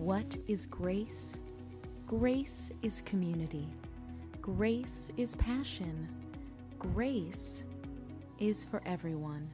What is grace? Grace is community. Grace is passion. Grace is for everyone.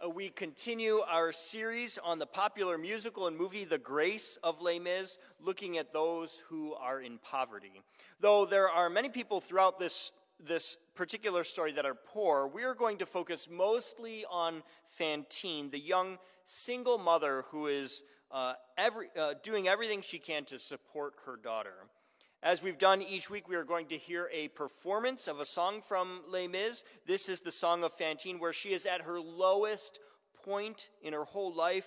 Uh, we continue our series on the popular musical and movie The Grace of Les Mis, looking at those who are in poverty. Though there are many people throughout this, this particular story that are poor, we are going to focus mostly on Fantine, the young single mother who is uh, every, uh, doing everything she can to support her daughter. As we've done each week, we are going to hear a performance of a song from Les Mis. This is the song of Fantine, where she is at her lowest point in her whole life.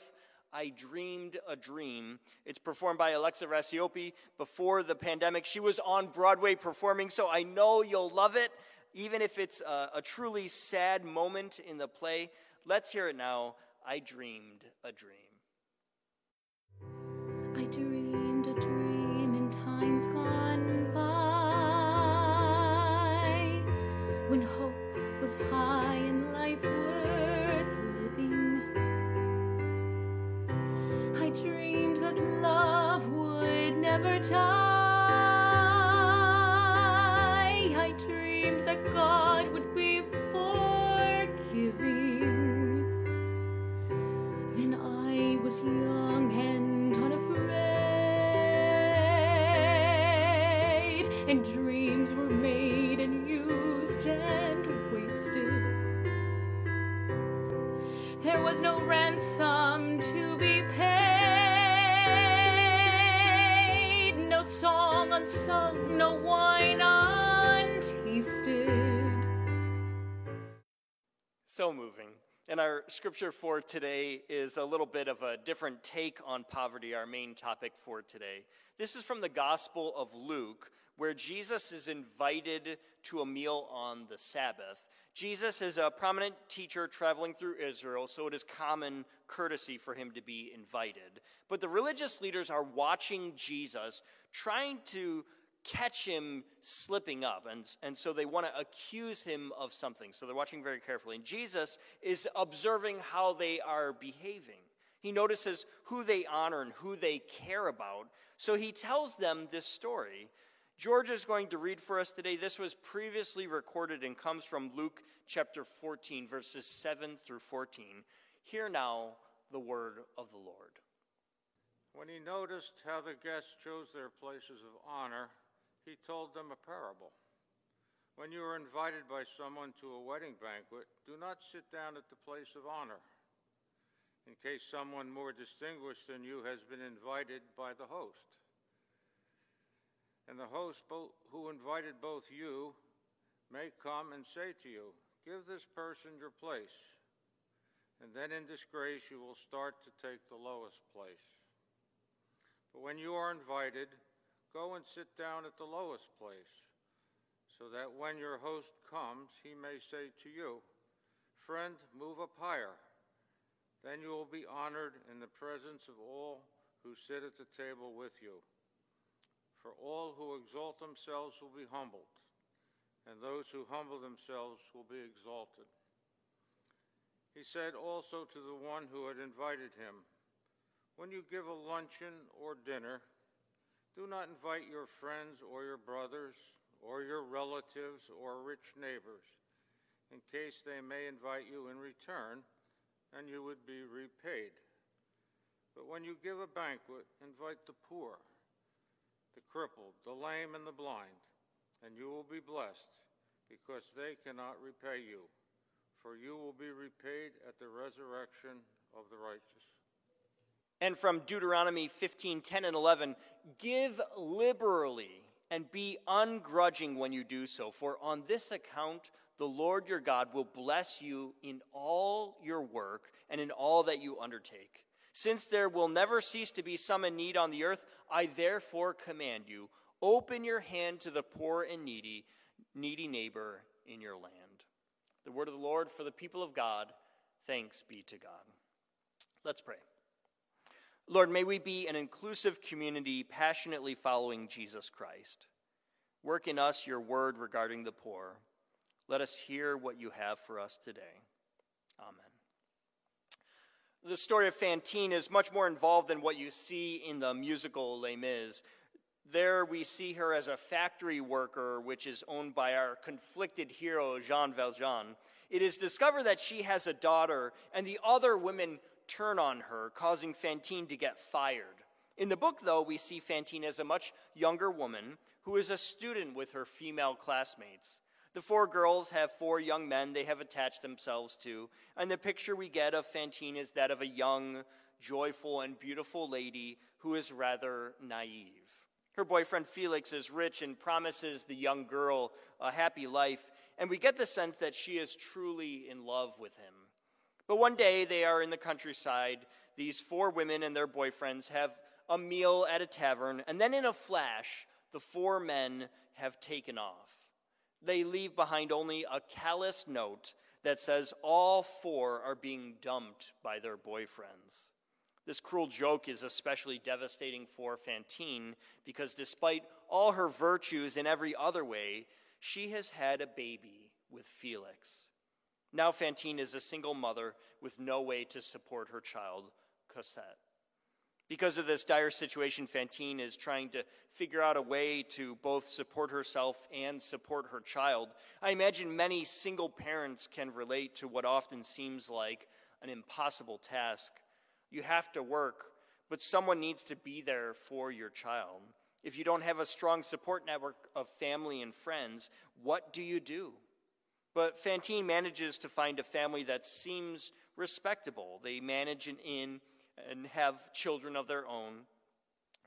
I dreamed a dream. It's performed by Alexa Rassiopi. Before the pandemic, she was on Broadway performing, so I know you'll love it, even if it's a, a truly sad moment in the play. Let's hear it now. I dreamed a dream. Dreamed a dream in times gone by when hope was high and life worth living I dreamed that love would never die. No wine untasted. So moving. And our scripture for today is a little bit of a different take on poverty, our main topic for today. This is from the Gospel of Luke, where Jesus is invited to a meal on the Sabbath. Jesus is a prominent teacher traveling through Israel, so it is common courtesy for him to be invited. But the religious leaders are watching Jesus, trying to catch him slipping up. And, and so they want to accuse him of something. So they're watching very carefully. And Jesus is observing how they are behaving. He notices who they honor and who they care about. So he tells them this story. George is going to read for us today. This was previously recorded and comes from Luke chapter 14, verses 7 through 14. Hear now the word of the Lord. When he noticed how the guests chose their places of honor, he told them a parable. When you are invited by someone to a wedding banquet, do not sit down at the place of honor, in case someone more distinguished than you has been invited by the host. And the host who invited both you may come and say to you, Give this person your place. And then in disgrace you will start to take the lowest place. But when you are invited, go and sit down at the lowest place, so that when your host comes, he may say to you, Friend, move up higher. Then you will be honored in the presence of all who sit at the table with you. For all who exalt themselves will be humbled, and those who humble themselves will be exalted. He said also to the one who had invited him, When you give a luncheon or dinner, do not invite your friends or your brothers or your relatives or rich neighbors, in case they may invite you in return and you would be repaid. But when you give a banquet, invite the poor, the crippled, the lame, and the blind, and you will be blessed, because they cannot repay you, for you will be repaid at the resurrection of the righteous. And from Deuteronomy 15, 10, and 11, give liberally and be ungrudging when you do so, for on this account the Lord your God will bless you in all your work and in all that you undertake. Since there will never cease to be some in need on the earth, I therefore command you open your hand to the poor and needy, needy neighbor in your land. The word of the Lord for the people of God. Thanks be to God. Let's pray. Lord, may we be an inclusive community passionately following Jesus Christ. Work in us your word regarding the poor. Let us hear what you have for us today. Amen. The story of Fantine is much more involved than what you see in the musical Les Mis. There we see her as a factory worker, which is owned by our conflicted hero, Jean Valjean. It is discovered that she has a daughter, and the other women turn on her, causing Fantine to get fired. In the book, though, we see Fantine as a much younger woman who is a student with her female classmates. The four girls have four young men they have attached themselves to, and the picture we get of Fantine is that of a young, joyful, and beautiful lady who is rather naive. Her boyfriend Felix is rich and promises the young girl a happy life, and we get the sense that she is truly in love with him. But one day they are in the countryside. These four women and their boyfriends have a meal at a tavern, and then in a flash, the four men have taken off. They leave behind only a callous note that says all four are being dumped by their boyfriends. This cruel joke is especially devastating for Fantine because despite all her virtues in every other way, she has had a baby with Felix. Now Fantine is a single mother with no way to support her child, Cosette. Because of this dire situation, Fantine is trying to figure out a way to both support herself and support her child. I imagine many single parents can relate to what often seems like an impossible task. You have to work, but someone needs to be there for your child. If you don't have a strong support network of family and friends, what do you do? But Fantine manages to find a family that seems respectable. They manage an inn and have children of their own.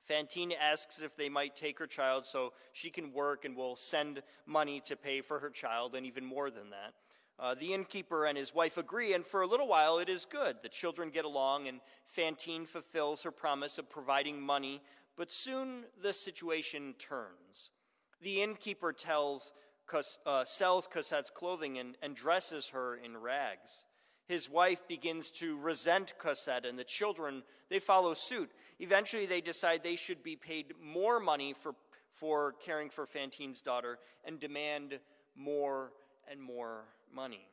Fantine asks if they might take her child so she can work and will send money to pay for her child, and even more than that. Uh, the innkeeper and his wife agree, and for a little while it is good. The children get along, and Fantine fulfills her promise of providing money, but soon the situation turns. The innkeeper tells, uh, sells Cosette's clothing and, and dresses her in rags his wife begins to resent Cosette, and the children, they follow suit. Eventually, they decide they should be paid more money for, for caring for Fantine's daughter and demand more and more money.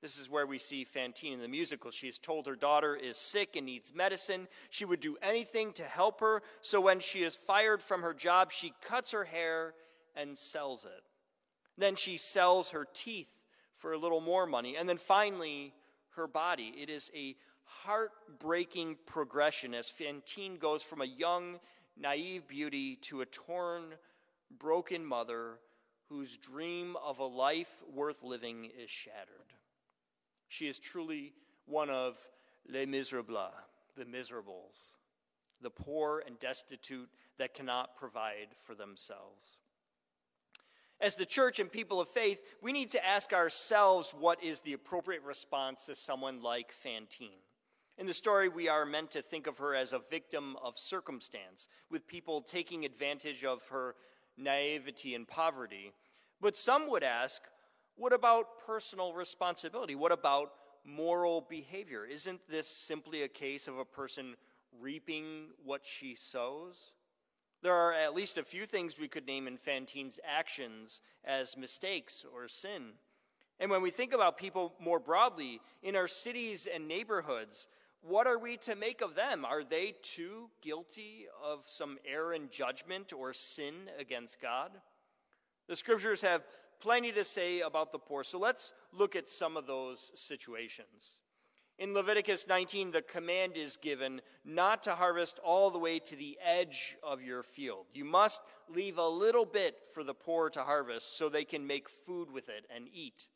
This is where we see Fantine in the musical. She is told her daughter is sick and needs medicine. She would do anything to help her. So when she is fired from her job, she cuts her hair and sells it. Then she sells her teeth for a little more money. And then finally, her body. It is a heartbreaking progression as Fantine goes from a young, naive beauty to a torn, broken mother whose dream of a life worth living is shattered. She is truly one of les miserables, the miserables, the poor and destitute that cannot provide for themselves. As the church and people of faith, we need to ask ourselves what is the appropriate response to someone like Fantine. In the story, we are meant to think of her as a victim of circumstance, with people taking advantage of her naivety and poverty. But some would ask, what about personal responsibility? What about moral behavior? Isn't this simply a case of a person reaping what she sows? There are at least a few things we could name in Fantine's actions as mistakes or sin. And when we think about people more broadly in our cities and neighborhoods, what are we to make of them? Are they too guilty of some error in judgment or sin against God? The scriptures have plenty to say about the poor, so let's look at some of those situations. In Leviticus 19, the command is given not to harvest all the way to the edge of your field. You must leave a little bit for the poor to harvest so they can make food with it and eat.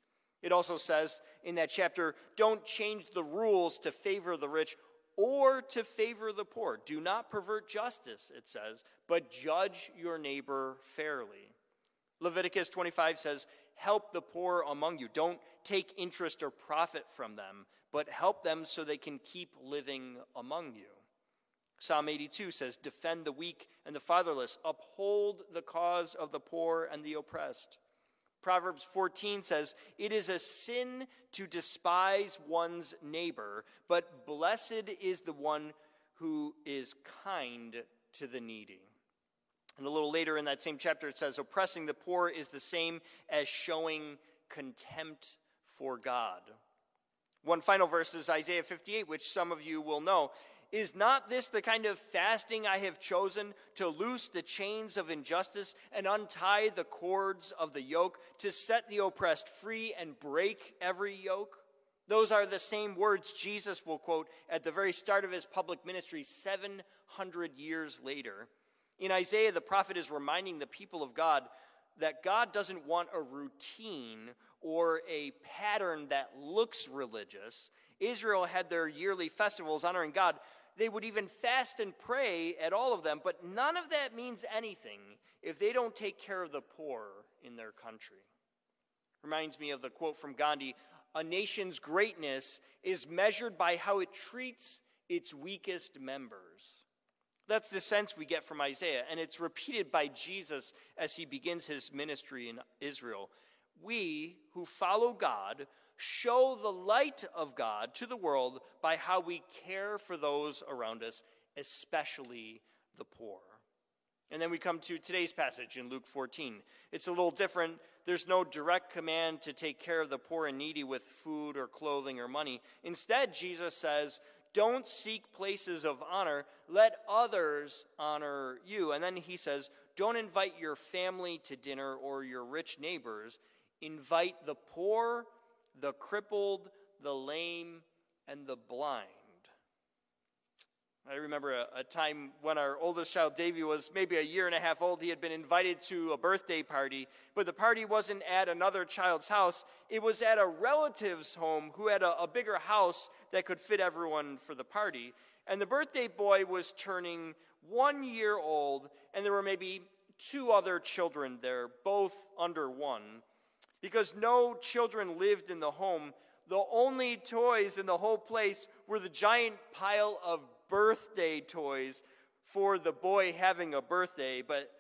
It also says in that chapter don't change the rules to favor the rich or to favor the poor. Do not pervert justice, it says, but judge your neighbor fairly. Leviticus 25 says, Help the poor among you. Don't take interest or profit from them, but help them so they can keep living among you. Psalm 82 says, Defend the weak and the fatherless, uphold the cause of the poor and the oppressed. Proverbs 14 says, It is a sin to despise one's neighbor, but blessed is the one who is kind to the needy. And a little later in that same chapter, it says, Oppressing the poor is the same as showing contempt for God. One final verse is Isaiah 58, which some of you will know. Is not this the kind of fasting I have chosen to loose the chains of injustice and untie the cords of the yoke, to set the oppressed free and break every yoke? Those are the same words Jesus will quote at the very start of his public ministry 700 years later. In Isaiah, the prophet is reminding the people of God that God doesn't want a routine or a pattern that looks religious. Israel had their yearly festivals honoring God. They would even fast and pray at all of them, but none of that means anything if they don't take care of the poor in their country. Reminds me of the quote from Gandhi A nation's greatness is measured by how it treats its weakest members. That's the sense we get from Isaiah, and it's repeated by Jesus as he begins his ministry in Israel. We who follow God show the light of God to the world by how we care for those around us, especially the poor. And then we come to today's passage in Luke 14. It's a little different. There's no direct command to take care of the poor and needy with food or clothing or money. Instead, Jesus says, don't seek places of honor. Let others honor you. And then he says, Don't invite your family to dinner or your rich neighbors. Invite the poor, the crippled, the lame, and the blind. I remember a, a, time when our oldest child, Davy, was maybe a year and a half old. He had been invited to a birthday party, but the party wasn't at another child's house. It was at a relative's home who had a, a bigger house that could fit everyone for the party. And the birthday boy was turning one year old, and there were maybe two other children there, both under one. Because no children lived in the home, the only toys in the whole place were the giant pile of birthday toys for the boy having a birthday, but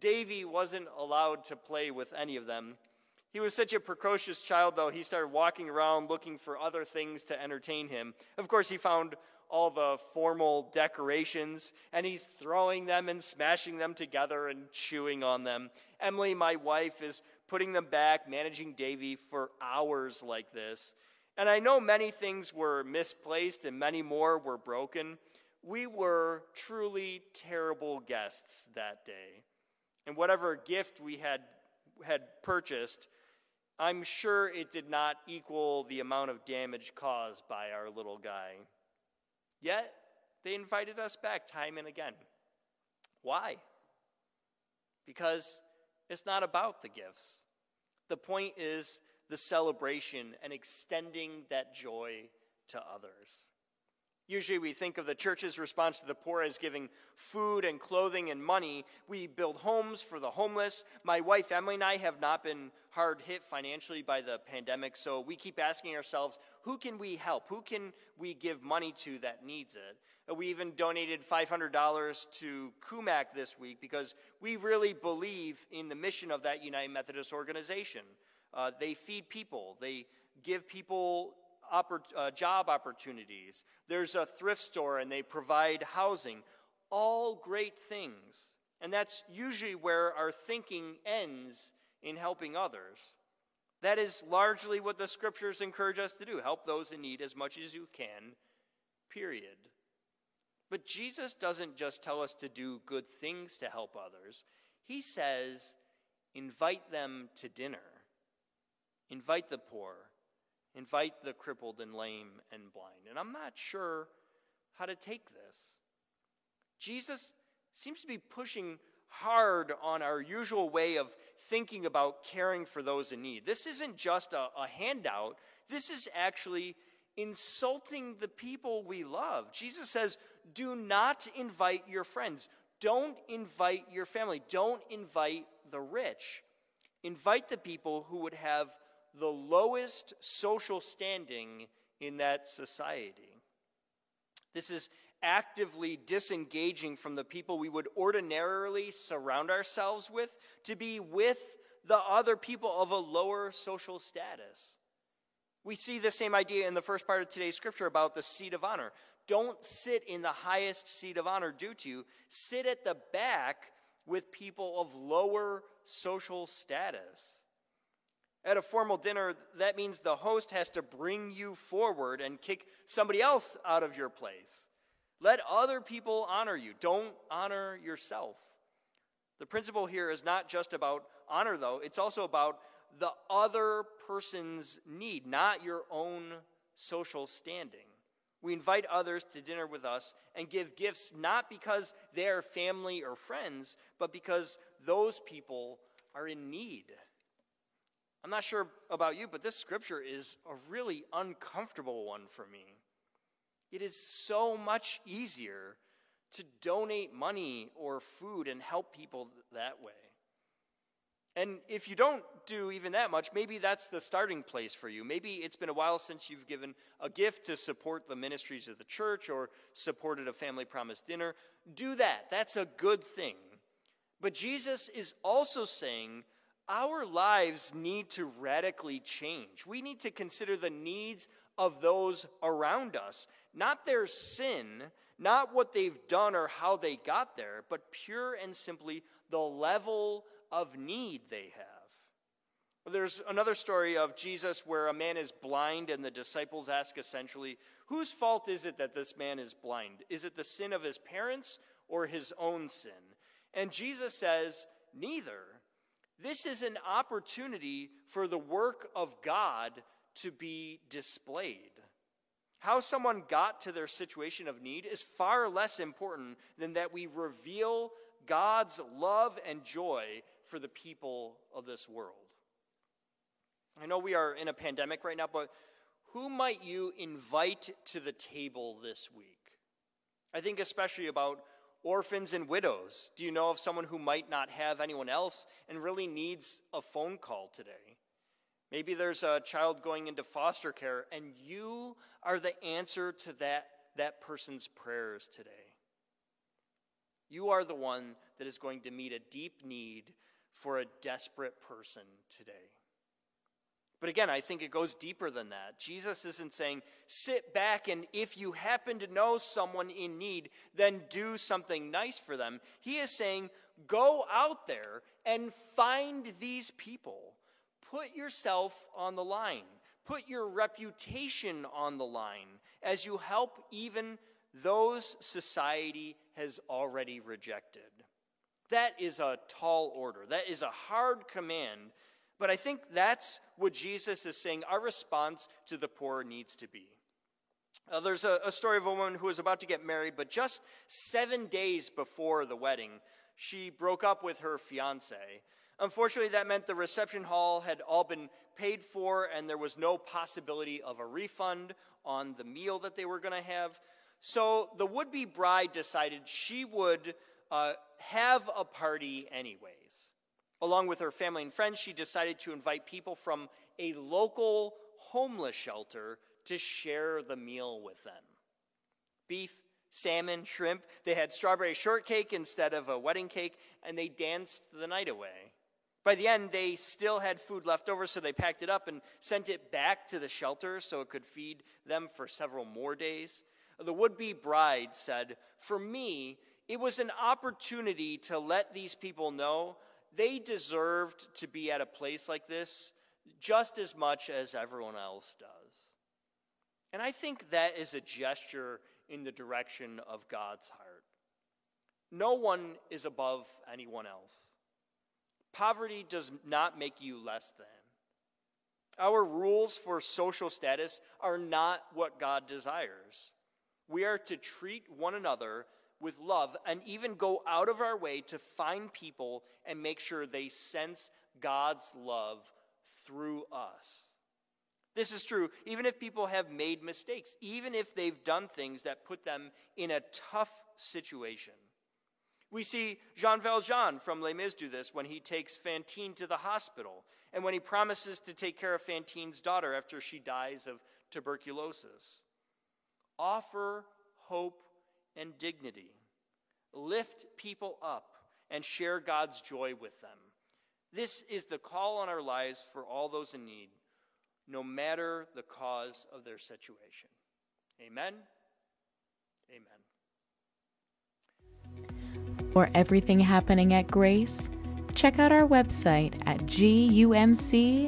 Davy wasn't allowed to play with any of them. He was such a precocious child, though, he started walking around looking for other things to entertain him. Of course, he found all the formal decorations, and he's throwing them and smashing them together and chewing on them. Emily, my wife, is putting them back, managing Davy for hours like this. And I know many things were misplaced and many more were broken. We were truly terrible guests that day. And whatever gift we had, had purchased, I'm sure it did not equal the amount of damage caused by our little guy. Yet, they invited us back time and again. Why? Because it's not about the gifts. The point is the celebration and extending that joy to others. Usually, we think of the church's response to the poor as giving food and clothing and money. We build homes for the homeless. My wife Emily and I have not been hard hit financially by the pandemic, so we keep asking ourselves who can we help? Who can we give money to that needs it? We even donated $500 to CUMAC this week because we really believe in the mission of that United Methodist organization. Uh, they feed people, they give people oppor- uh, job opportunities. There's a thrift store and they provide housing. All great things. And that's usually where our thinking ends in helping others. That is largely what the scriptures encourage us to do help those in need as much as you can, period. But Jesus doesn't just tell us to do good things to help others, He says, invite them to dinner, invite the poor, invite the crippled and lame and blind. And I'm not sure how to take this. Jesus seems to be pushing hard on our usual way of thinking about caring for those in need. This isn't just a, a, handout, this is actually insulting the people we love. Jesus says, Do not invite your friends, don't invite your family, don't invite the rich. Invite the people who would have the lowest social standing in that society. This is actively disengaging from the people we would ordinarily surround ourselves with to be with the other people of a lower social status. We see the same idea in the first part of today's scripture about the seat of honor. Don't sit in the highest seat of honor due to you, sit at the back with people of lower social status. At a formal dinner, that means the host has to bring you forward and kick somebody else out of your place. Let other people honor you. Don't honor yourself. The principle here is not just about honor, though, it's also about the other person's need, not your own social standing. We invite others to dinner with us and give gifts not because they are family or friends, but because those people are in need. I'm not sure about you, but this scripture is a really uncomfortable one for me. It is so much easier to donate money or food and help people that way. And if you don't do even that much, maybe that's the starting place for you. Maybe it's been a while since you've given a gift to support the ministries of the church or supported a family promise dinner. Do that. That's a good thing. But Jesus is also saying our lives need to radically change. We need to consider the needs of those around us, not their sin, not what they've done or how they got there, but pure and simply the level of need they have. There's another story of Jesus where a man is blind, and the disciples ask essentially, Whose fault is it that this man is blind? Is it the sin of his parents or his own sin? And Jesus says, Neither. This is an opportunity for the work of God to be displayed. How someone got to their situation of need is far less important than that we reveal God's love and joy for the people of this world. I know we are in a pandemic right now, but who might you invite to the table this week? I think especially about orphans and widows. Do you know of someone who might not have anyone else and really needs a phone call today? Maybe there's a child going into foster care and you are the answer to that, that person's prayers today. You are the one that is going to meet a deep need for a desperate person today. But again, I think it goes deeper than that. Jesus isn't saying, sit back and if you happen to know someone in need, then do something nice for them. He is saying, go out there and find these people. Put yourself on the line, put your reputation on the line as you help even those society has already rejected. That is a tall order. That is a hard command. But I think that's what Jesus is saying our response to the poor needs to be. Uh, there's a, a story of a woman who was about to get married, but just seven days before the wedding, she broke up with her fiance. Unfortunately, that meant the reception hall had all been paid for, and there was no possibility of a refund on the meal that they were going to have. So the would be bride decided she would uh, have a party anyways. Along with her family and friends, she decided to invite people from a local homeless shelter to share the meal with them. Beef, salmon, shrimp. They had strawberry shortcake instead of a wedding cake, and they danced the night away. By the end, they still had food left over, so they packed it up and sent it back to the shelter so it could feed them for several more days. The would be bride said, For me, it was an opportunity to let these people know they deserved to be at a place like this just as much as everyone else does. And I think that is a gesture in the direction of God's heart. No one is above anyone else. Poverty does not make you less than. Our rules for social status are not what God desires. We are to treat one another with love and even go out of our way to find people and make sure they sense God's love through us. This is true even if people have made mistakes, even if they've done things that put them in a tough situation. We see Jean Valjean from Les Mis do this when he takes Fantine to the hospital and when he promises to take care of Fantine's daughter after she dies of tuberculosis. Offer hope and dignity. Lift people up and share God's joy with them. This is the call on our lives for all those in need, no matter the cause of their situation. Amen. Amen. For everything happening at Grace, check out our website at gumc.org.